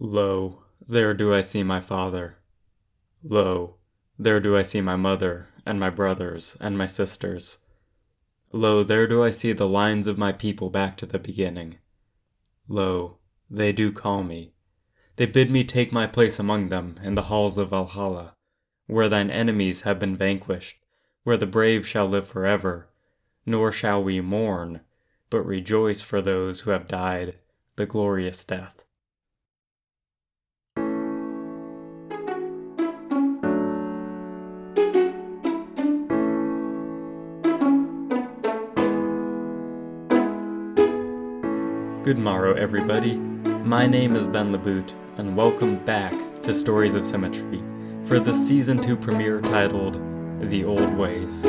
Lo, there do I see my father. Lo, there do I see my mother, and my brothers, and my sisters. Lo, there do I see the lines of my people back to the beginning. Lo, they do call me. They bid me take my place among them in the halls of Valhalla, where thine enemies have been vanquished, where the brave shall live forever. Nor shall we mourn, but rejoice for those who have died the glorious death. Good morrow, everybody. My name is Ben Laboot, and welcome back to Stories of Symmetry for the season 2 premiere titled The Old Ways.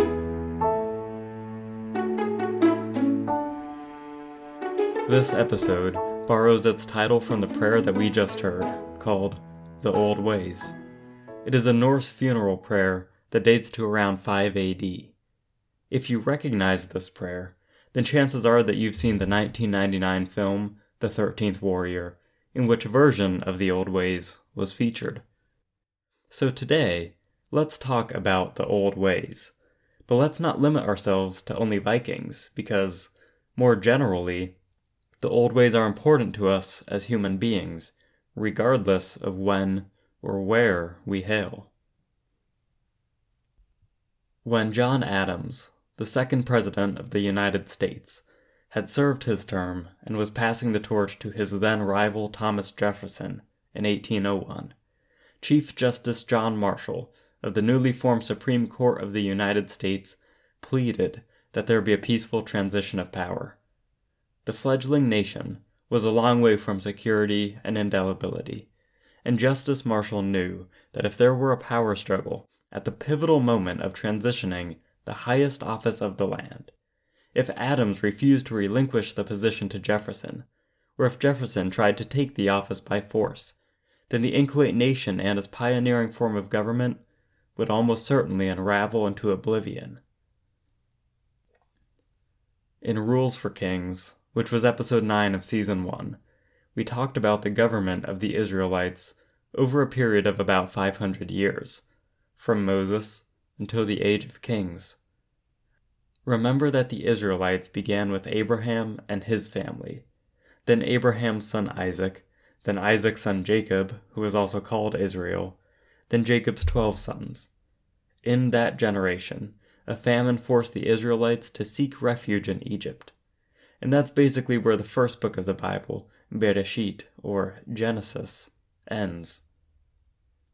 This episode borrows its title from the prayer that we just heard, called The Old Ways. It is a Norse funeral prayer that dates to around 5 AD. If you recognize this prayer, then chances are that you've seen the 1999 film The Thirteenth Warrior, in which a version of the old ways was featured. So today, let's talk about the old ways. But let's not limit ourselves to only Vikings, because, more generally, the old ways are important to us as human beings, regardless of when or where we hail. When John Adams, the second President of the United States, had served his term and was passing the torch to his then rival Thomas Jefferson in 1801, Chief Justice John Marshall of the newly formed Supreme Court of the United States pleaded that there be a peaceful transition of power. The fledgling nation was a long way from security and indelibility, and Justice Marshall knew that if there were a power struggle at the pivotal moment of transitioning the highest office of the land. If Adams refused to relinquish the position to Jefferson, or if Jefferson tried to take the office by force, then the inchoate nation and its pioneering form of government would almost certainly unravel into oblivion. In Rules for Kings, which was episode 9 of season 1, we talked about the government of the Israelites over a period of about 500 years, from Moses until the age of kings. Remember that the Israelites began with Abraham and his family, then Abraham's son Isaac, then Isaac's son Jacob, who was also called Israel, then Jacob's twelve sons. In that generation, a famine forced the Israelites to seek refuge in Egypt. And that's basically where the first book of the Bible, Bereshit, or Genesis, ends.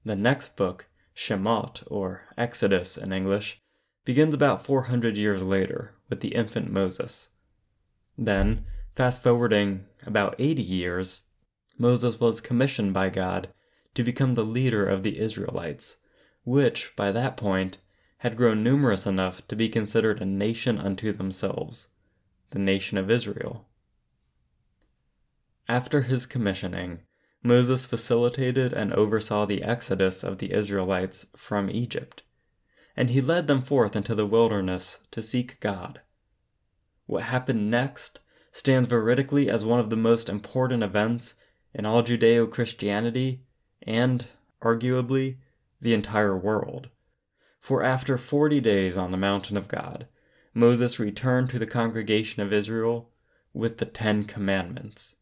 The next book, Shemot, or Exodus in English, begins about 400 years later with the infant Moses. Then, fast forwarding about 80 years, Moses was commissioned by God to become the leader of the Israelites, which, by that point, had grown numerous enough to be considered a nation unto themselves, the nation of Israel. After his commissioning, Moses facilitated and oversaw the exodus of the Israelites from Egypt, and he led them forth into the wilderness to seek God. What happened next stands veridically as one of the most important events in all Judeo Christianity and, arguably, the entire world. For after forty days on the mountain of God, Moses returned to the congregation of Israel with the Ten Commandments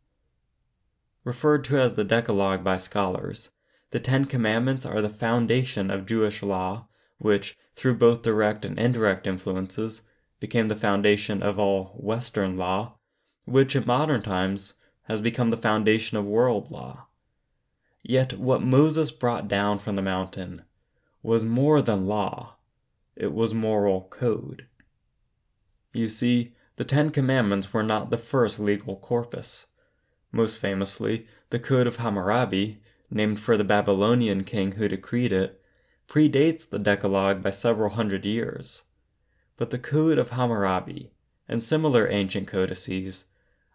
referred to as the Decalogue by scholars. The Ten Commandments are the foundation of Jewish law, which, through both direct and indirect influences, became the foundation of all Western law, which in modern times has become the foundation of world law. Yet what Moses brought down from the mountain was more than law, it was moral code. You see, the Ten Commandments were not the first legal corpus. Most famously, the Code of Hammurabi, named for the Babylonian king who decreed it, predates the Decalogue by several hundred years. But the Code of Hammurabi and similar ancient codices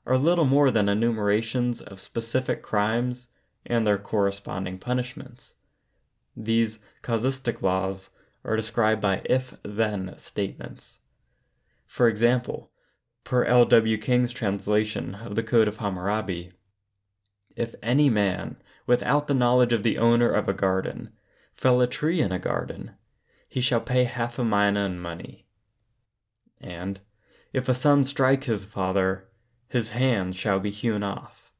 are little more than enumerations of specific crimes and their corresponding punishments. These casuistic laws are described by if then statements. For example, Per L.W. King's translation of the Code of Hammurabi, if any man, without the knowledge of the owner of a garden, fell a tree in a garden, he shall pay half a mina in money. And, if a son strike his father, his hand shall be hewn off.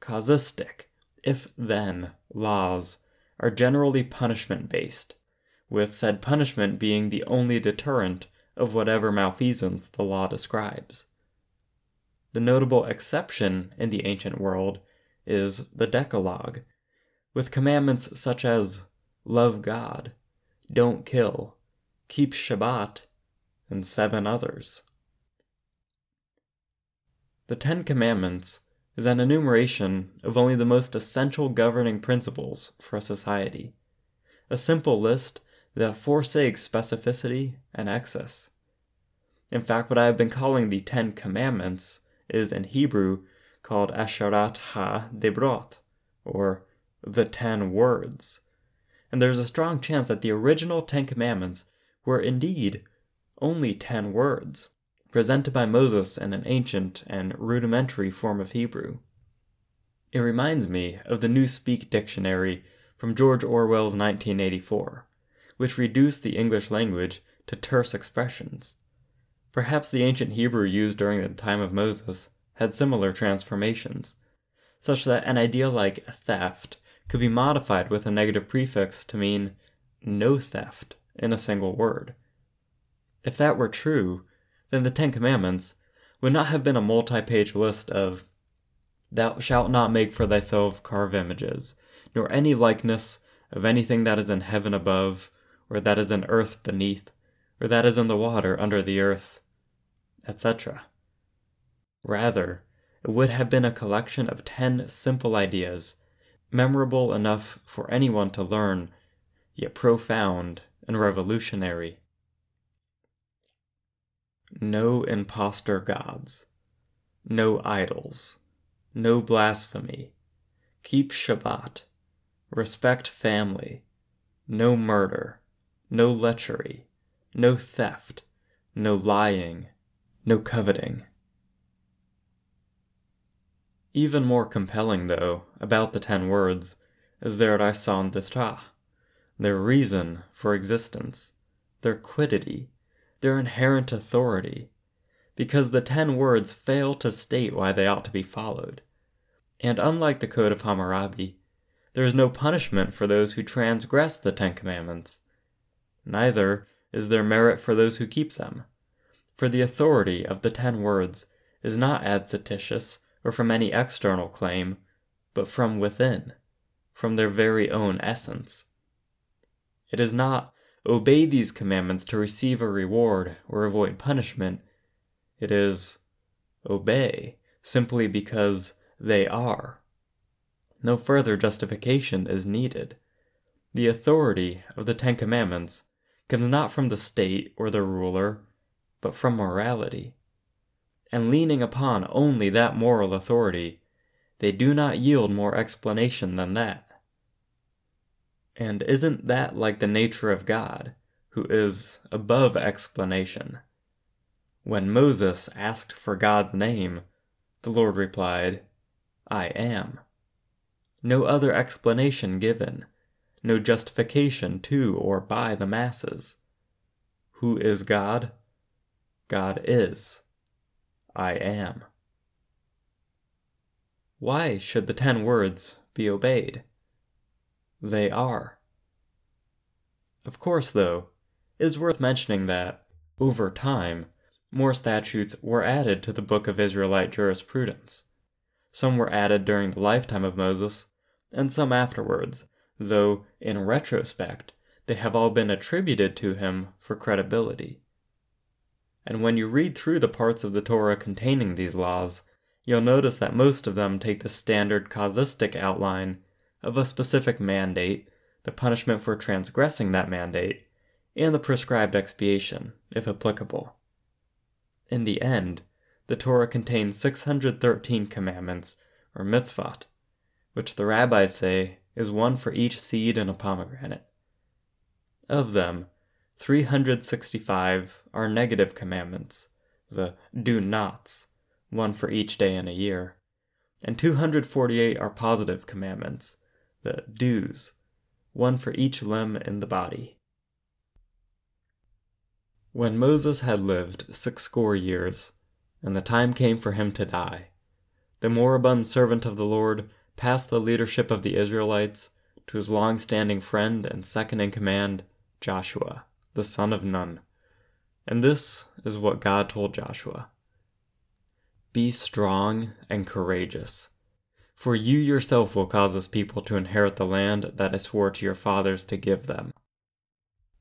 Causistic, if then, laws are generally punishment based, with said punishment being the only deterrent of whatever malfeasance the law describes. The notable exception in the ancient world is the Decalogue, with commandments such as love God, don't kill, keep Shabbat, and seven others. The Ten Commandments is an enumeration of only the most essential governing principles for a society, a simple list that forsakes specificity and excess. In fact, what I have been calling the Ten Commandments is in Hebrew called Asherat Ha Debrot, or the Ten Words. And there's a strong chance that the original Ten Commandments were indeed only ten words, presented by Moses in an ancient and rudimentary form of Hebrew. It reminds me of the Newspeak Dictionary from George Orwell's 1984, which reduced the English language to terse expressions. Perhaps the ancient Hebrew used during the time of Moses had similar transformations, such that an idea like theft could be modified with a negative prefix to mean no theft in a single word. If that were true, then the Ten Commandments would not have been a multi page list of Thou shalt not make for thyself carved images, nor any likeness of anything that is in heaven above, or that is in earth beneath, or that is in the water under the earth, etc. Rather, it would have been a collection of ten simple ideas, memorable enough for anyone to learn, yet profound and revolutionary. No impostor gods, no idols, no blasphemy, keep Shabbat, respect family, no murder, no lechery, no theft, no lying, no coveting. Even more compelling, though, about the ten words is their raison d'etre, their reason for existence, their quiddity, their inherent authority, because the ten words fail to state why they ought to be followed. And unlike the Code of Hammurabi, there is no punishment for those who transgress the Ten Commandments. Neither is there merit for those who keep them. For the authority of the ten words is not adventitious or from any external claim, but from within, from their very own essence. It is not obey these commandments to receive a reward or avoid punishment. It is obey simply because they are. No further justification is needed. The authority of the Ten Commandments comes not from the state or the ruler, but from morality and leaning upon only that moral authority, they do not yield more explanation than that. And isn't that like the nature of God, who is above explanation? When Moses asked for God's name, the Lord replied, I am. No other explanation given, no justification to or by the masses. Who is God? God is. I am. Why should the ten words be obeyed? They are. Of course, though, it is worth mentioning that, over time, more statutes were added to the book of Israelite jurisprudence. Some were added during the lifetime of Moses, and some afterwards, though, in retrospect, they have all been attributed to him for credibility. And when you read through the parts of the Torah containing these laws, you'll notice that most of them take the standard causistic outline of a specific mandate, the punishment for transgressing that mandate, and the prescribed expiation, if applicable. In the end, the Torah contains 613 commandments, or mitzvot, which the rabbis say is one for each seed in a pomegranate. Of them, 365 are negative commandments, the do nots, one for each day in a year, and 248 are positive commandments, the do's, one for each limb in the body. When Moses had lived six score years, and the time came for him to die, the moribund servant of the Lord passed the leadership of the Israelites to his long standing friend and second in command, Joshua, the son of Nun. And this is what God told Joshua Be strong and courageous, for you yourself will cause this people to inherit the land that I swore to your fathers to give them.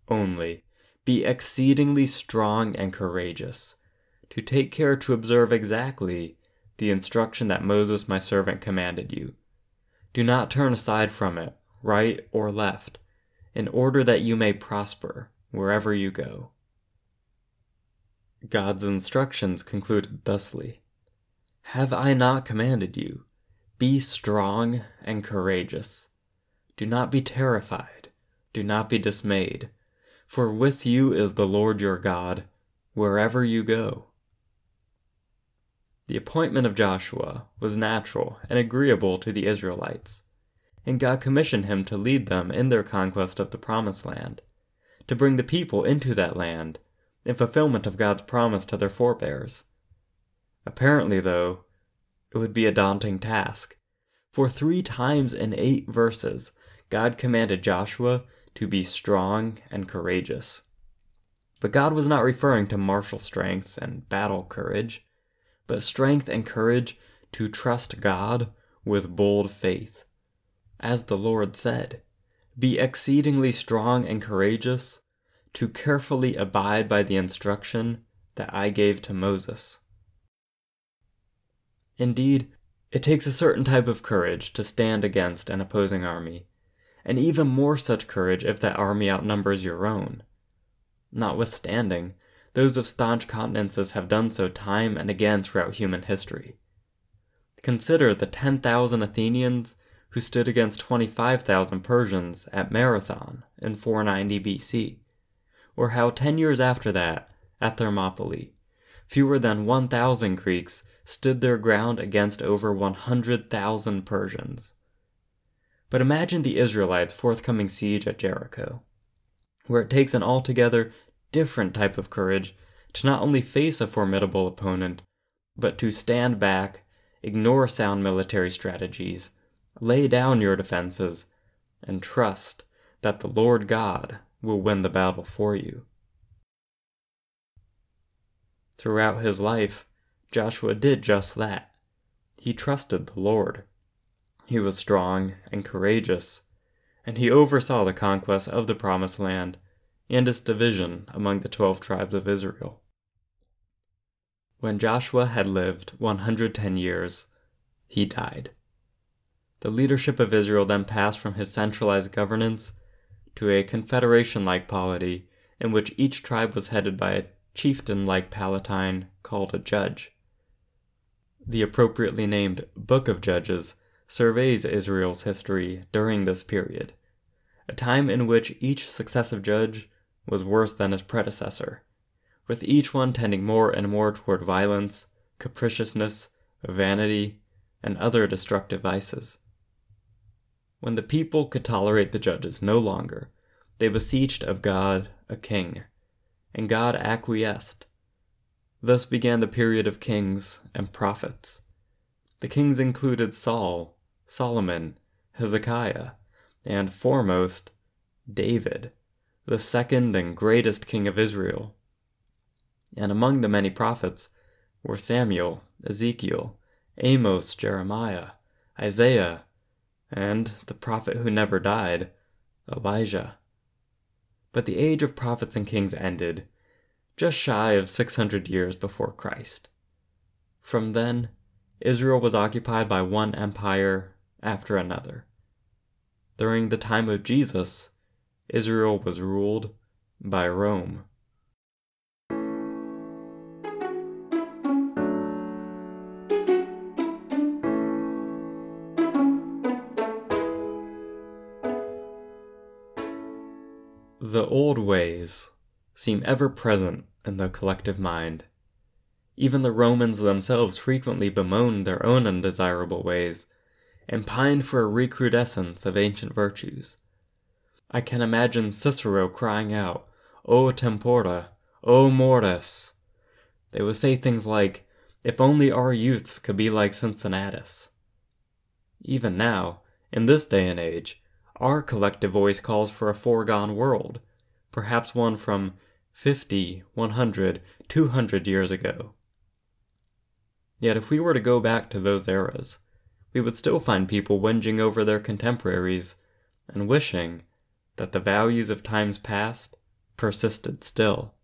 Only be exceedingly strong and courageous, to take care to observe exactly the instruction that Moses my servant commanded you. Do not turn aside from it, right or left, in order that you may prosper wherever you go. God's instructions concluded thusly Have I not commanded you? Be strong and courageous. Do not be terrified. Do not be dismayed. For with you is the Lord your God, wherever you go. The appointment of Joshua was natural and agreeable to the Israelites, and God commissioned him to lead them in their conquest of the Promised Land, to bring the people into that land in fulfillment of God's promise to their forebears. Apparently, though, it would be a daunting task, for three times in eight verses, God commanded Joshua to be strong and courageous. But God was not referring to martial strength and battle courage but strength and courage to trust God with bold faith. As the Lord said, Be exceedingly strong and courageous, to carefully abide by the instruction that I gave to Moses. Indeed, it takes a certain type of courage to stand against an opposing army, and even more such courage if that army outnumbers your own. Notwithstanding, those of staunch countenances have done so time and again throughout human history. Consider the 10,000 Athenians who stood against 25,000 Persians at Marathon in 490 BC, or how 10 years after that, at Thermopylae, fewer than 1,000 Greeks stood their ground against over 100,000 Persians. But imagine the Israelites' forthcoming siege at Jericho, where it takes an altogether different type of courage to not only face a formidable opponent, but to stand back, ignore sound military strategies, lay down your defenses, and trust that the Lord God will win the battle for you. Throughout his life, Joshua did just that. He trusted the Lord. He was strong and courageous, and he oversaw the conquest of the Promised Land and its division among the twelve tribes of Israel. When Joshua had lived 110 years, he died. The leadership of Israel then passed from his centralized governance to a confederation like polity in which each tribe was headed by a chieftain like palatine called a judge. The appropriately named Book of Judges surveys Israel's history during this period, a time in which each successive judge was worse than his predecessor, with each one tending more and more toward violence, capriciousness, vanity, and other destructive vices. When the people could tolerate the judges no longer, they beseeched of God a king, and God acquiesced. Thus began the period of kings and prophets. The kings included Saul, Solomon, Hezekiah, and foremost, David the second and greatest king of Israel. And among the many prophets were Samuel, Ezekiel, Amos, Jeremiah, Isaiah, and the prophet who never died, Elijah. But the age of prophets and kings ended just shy of 600 years before Christ. From then, Israel was occupied by one empire after another. During the time of Jesus, Israel was ruled by Rome. The old ways seem ever present in the collective mind. Even the Romans themselves frequently bemoaned their own undesirable ways and pined for a recrudescence of ancient virtues. I can imagine Cicero crying out, O tempora, O mores. They would say things like, If only our youths could be like Cincinnatus. Even now, in this day and age, our collective voice calls for a foregone world, perhaps one from 50, 100, 200 years ago. Yet if we were to go back to those eras, we would still find people whinging over their contemporaries and wishing that the values of times past persisted still.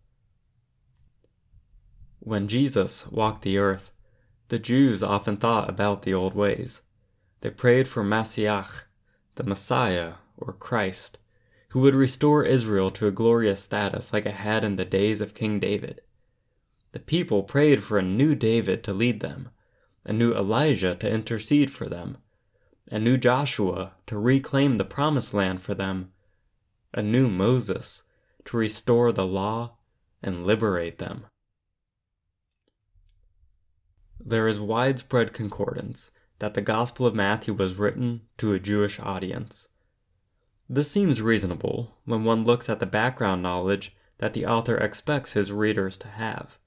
When Jesus walked the earth, the Jews often thought about the old ways. They prayed for Messiah, the Messiah, or Christ, who would restore Israel to a glorious status like it had in the days of King David. The people prayed for a new David to lead them, a new Elijah to intercede for them, a new Joshua to reclaim the promised land for them, a new Moses to restore the law and liberate them. There is widespread concordance that the Gospel of Matthew was written to a Jewish audience. This seems reasonable when one looks at the background knowledge that the author expects his readers to have.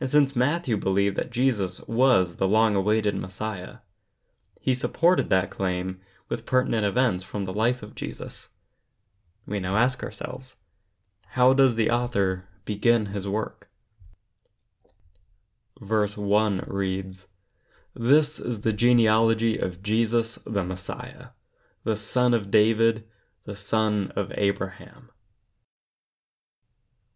And since Matthew believed that Jesus was the long awaited Messiah, he supported that claim with pertinent events from the life of Jesus. We now ask ourselves how does the author begin his work? Verse 1 reads This is the genealogy of Jesus the Messiah the son of David, the son of Abraham.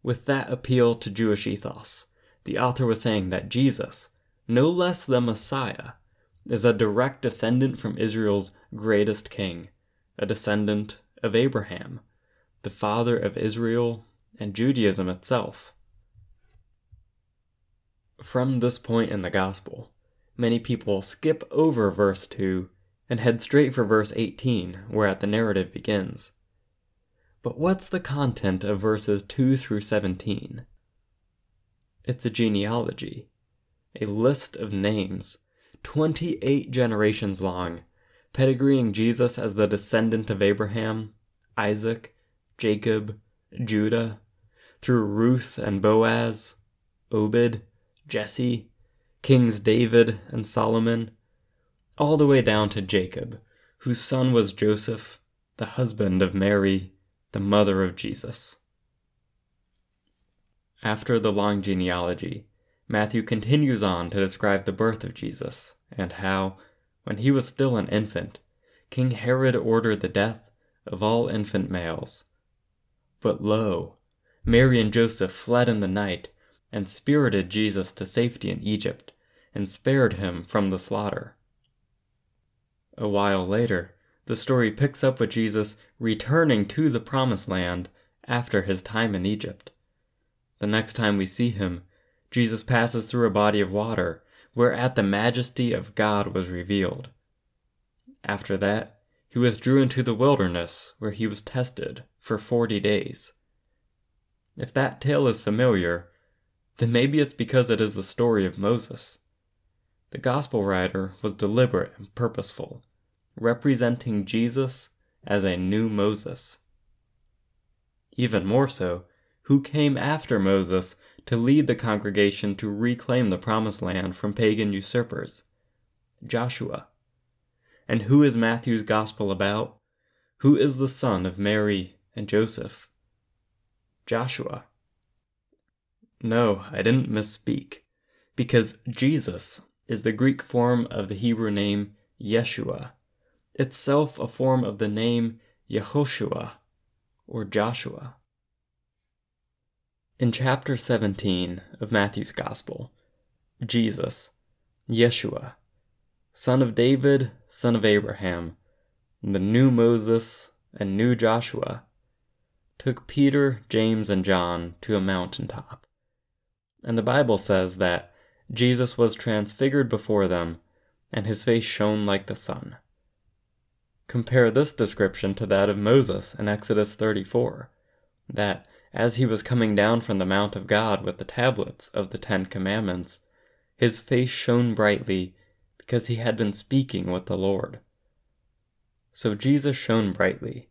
With that appeal to Jewish ethos, the author was saying that Jesus, no less than Messiah, is a direct descendant from Israel's greatest king, a descendant of Abraham, the father of Israel and Judaism itself. From this point in the Gospel, many people skip over verse 2 and head straight for verse 18, whereat the narrative begins. But what's the content of verses 2 through 17? It's a genealogy, a list of names, 28 generations long, pedigreeing Jesus as the descendant of Abraham, Isaac, Jacob, Judah, through Ruth and Boaz, Obed, Jesse, Kings David and Solomon, all the way down to Jacob, whose son was Joseph, the husband of Mary, the mother of Jesus. After the long genealogy, Matthew continues on to describe the birth of Jesus and how, when he was still an infant, King Herod ordered the death of all infant males. But lo, Mary and Joseph fled in the night and spirited Jesus to safety in Egypt and spared him from the slaughter. A while later, the story picks up with Jesus returning to the Promised Land after his time in Egypt. The next time we see him, Jesus passes through a body of water, whereat the majesty of God was revealed. After that, he withdrew into the wilderness, where he was tested for forty days. If that tale is familiar, then maybe it's because it is the story of Moses. The Gospel writer was deliberate and purposeful representing Jesus as a new Moses. Even more so, who came after Moses to lead the congregation to reclaim the promised land from pagan usurpers? Joshua. And who is Matthew's gospel about? Who is the son of Mary and Joseph? Joshua. No, I didn't misspeak, because Jesus is the Greek form of the Hebrew name Yeshua, itself a form of the name Yehoshua or Joshua. In chapter 17 of Matthew's Gospel, Jesus, Yeshua, son of David, son of Abraham, the new Moses and new Joshua, took Peter, James, and John to a mountain top. And the Bible says that Jesus was transfigured before them, and his face shone like the sun. Compare this description to that of Moses in Exodus 34, that, as he was coming down from the Mount of God with the tablets of the Ten Commandments, his face shone brightly because he had been speaking with the Lord. So Jesus shone brightly,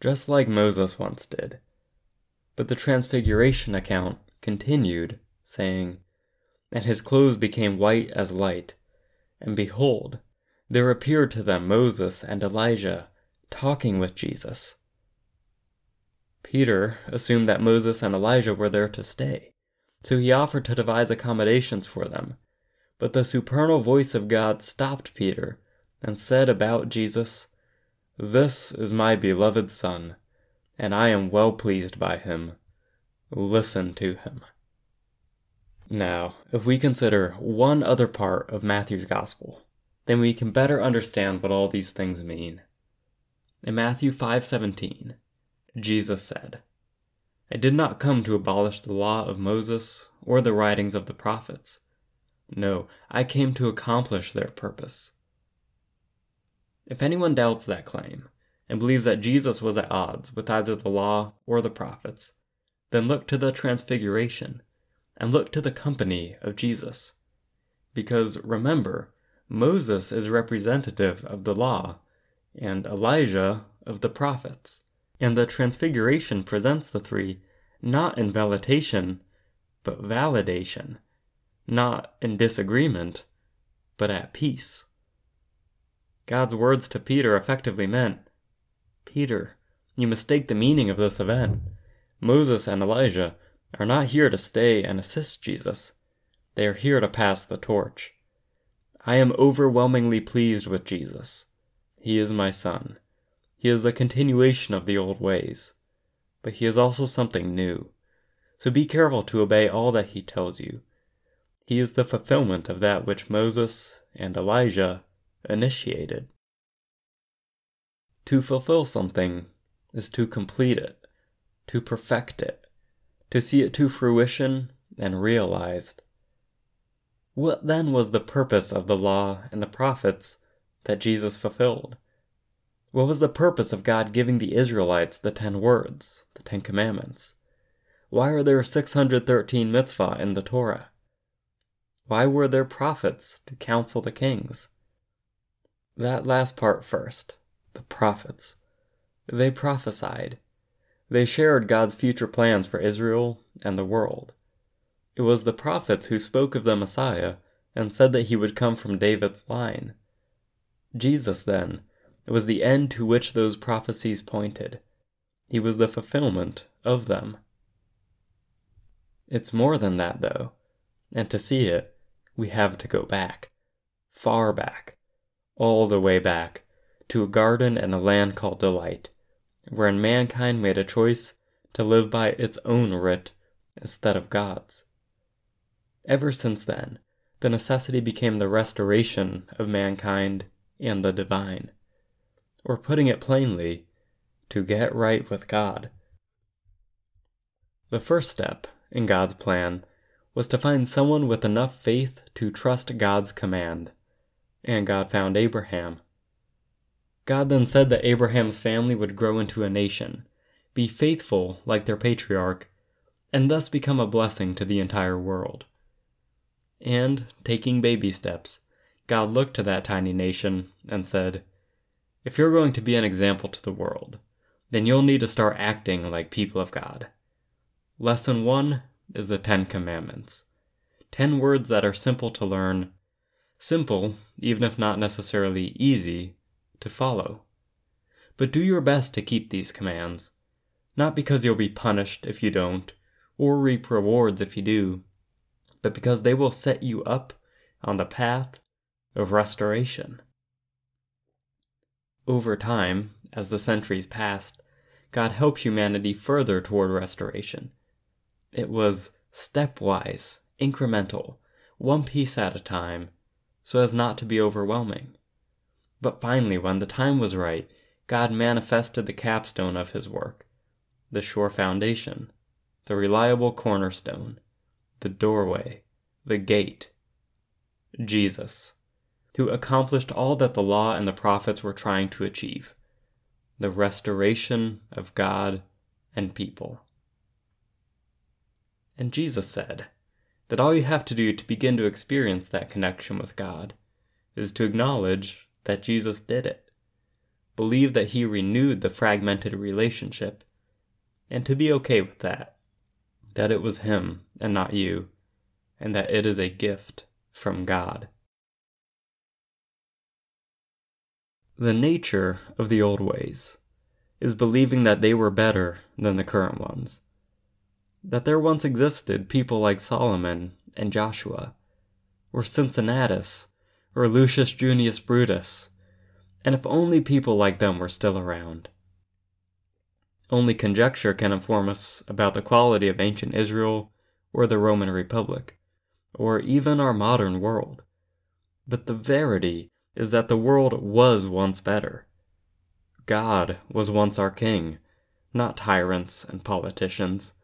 just like Moses once did. But the Transfiguration account continued, saying, And his clothes became white as light, and behold, there appeared to them Moses and Elijah talking with Jesus. Peter assumed that Moses and Elijah were there to stay, so he offered to devise accommodations for them. But the supernal voice of God stopped Peter and said about Jesus, This is my beloved Son, and I am well pleased by him. Listen to him. Now, if we consider one other part of Matthew's Gospel, then we can better understand what all these things mean. In Matthew 5:17, Jesus said, I did not come to abolish the law of Moses or the writings of the prophets. No, I came to accomplish their purpose. If anyone doubts that claim and believes that Jesus was at odds with either the law or the prophets, then look to the Transfiguration and look to the company of Jesus. Because remember, Moses is representative of the law, and Elijah of the prophets. And the Transfiguration presents the three not in validation, but validation, not in disagreement, but at peace. God's words to Peter effectively meant Peter, you mistake the meaning of this event. Moses and Elijah are not here to stay and assist Jesus, they are here to pass the torch. I am overwhelmingly pleased with Jesus. He is my son. He is the continuation of the old ways, but he is also something new. So be careful to obey all that he tells you. He is the fulfillment of that which Moses and Elijah initiated. To fulfill something is to complete it, to perfect it, to see it to fruition and realized. What then was the purpose of the law and the prophets that Jesus fulfilled? What was the purpose of God giving the Israelites the ten words, the Ten Commandments? Why are there 613 mitzvah in the Torah? Why were there prophets to counsel the kings? That last part first, the prophets. They prophesied. They shared God's future plans for Israel and the world. It was the prophets who spoke of the Messiah and said that he would come from David's line. Jesus, then, was the end to which those prophecies pointed. He was the fulfillment of them. It's more than that, though, and to see it, we have to go back. Far back. All the way back to a garden and a land called Delight, wherein mankind made a choice to live by its own writ instead of God's. Ever since then, the necessity became the restoration of mankind and the divine or putting it plainly, to get right with God. The first step in God's plan was to find someone with enough faith to trust God's command, and God found Abraham. God then said that Abraham's family would grow into a nation, be faithful like their patriarch, and thus become a blessing to the entire world. And, taking baby steps, God looked to that tiny nation and said, if you're going to be an example to the world, then you'll need to start acting like people of God. Lesson 1 is the Ten Commandments. Ten words that are simple to learn, simple, even if not necessarily easy, to follow. But do your best to keep these commands, not because you'll be punished if you don't, or reap rewards if you do, but because they will set you up on the path of restoration. Over time, as the centuries passed, God helped humanity further toward restoration. It was stepwise, incremental, one piece at a time, so as not to be overwhelming. But finally, when the time was right, God manifested the capstone of his work, the sure foundation, the reliable cornerstone, the doorway, the gate Jesus who accomplished all that the law and the prophets were trying to achieve the restoration of God and people. And Jesus said that all you have to do to begin to experience that connection with God is to acknowledge that Jesus did it, believe that he renewed the fragmented relationship, and to be okay with that, that it was him and not you, and that it is a gift from God. The nature of the old ways is believing that they were better than the current ones. That there once existed people like Solomon and Joshua, or Cincinnatus, or Lucius Junius Brutus, and if only people like them were still around. Only conjecture can inform us about the quality of ancient Israel or the Roman Republic, or even our modern world. But the verity is that the world was once better. God was once our king, not tyrants and politicians.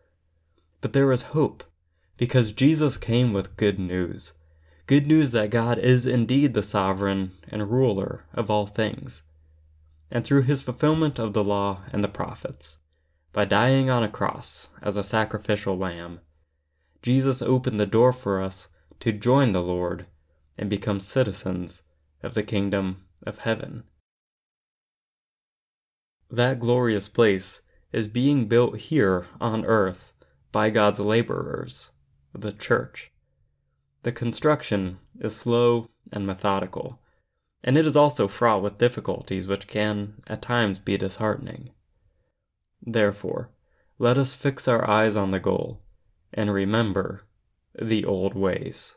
But there is hope, because Jesus came with good news. Good news that God is indeed the sovereign and ruler of all things. And through his fulfillment of the law and the prophets, by dying on a cross as a sacrificial lamb, Jesus opened the door for us to join the Lord and become citizens of the kingdom of heaven. That glorious place is being built here on earth by God's laborers, the church. The construction is slow and methodical, and it is also fraught with difficulties which can, at times, be disheartening. Therefore, let us fix our eyes on the goal and remember the old ways.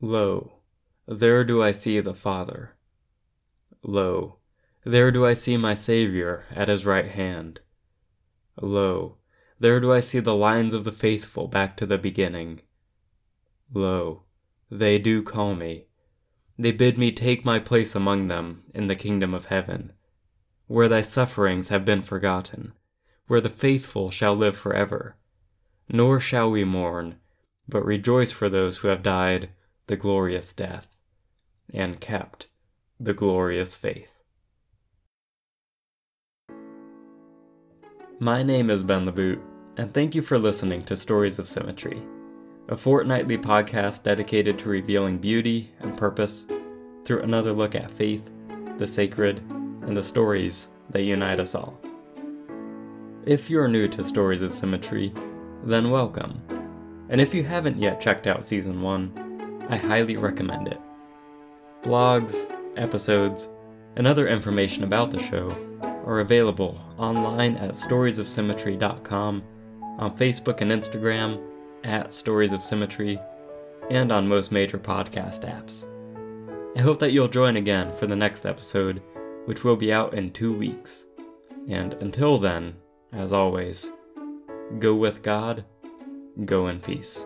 Lo, there do I see the Father. Lo, there do I see my Saviour at his right hand. Lo, there do I see the lines of the faithful back to the beginning. Lo, they do call me. They bid me take my place among them in the kingdom of heaven, where thy sufferings have been forgotten, where the faithful shall live forever. Nor shall we mourn, but rejoice for those who have died the glorious death, and kept the glorious faith. My name is Ben LeBoot, and thank you for listening to Stories of Symmetry, a fortnightly podcast dedicated to revealing beauty and purpose through another look at faith, the sacred, and the stories that unite us all. If you're new to Stories of Symmetry, then welcome. And if you haven't yet checked out Season 1, I highly recommend it. Blogs, episodes, and other information about the show are available online at storiesofsymmetry.com, on Facebook and Instagram at Stories of Symmetry, and on most major podcast apps. I hope that you'll join again for the next episode, which will be out in two weeks. And until then, as always, go with God, go in peace.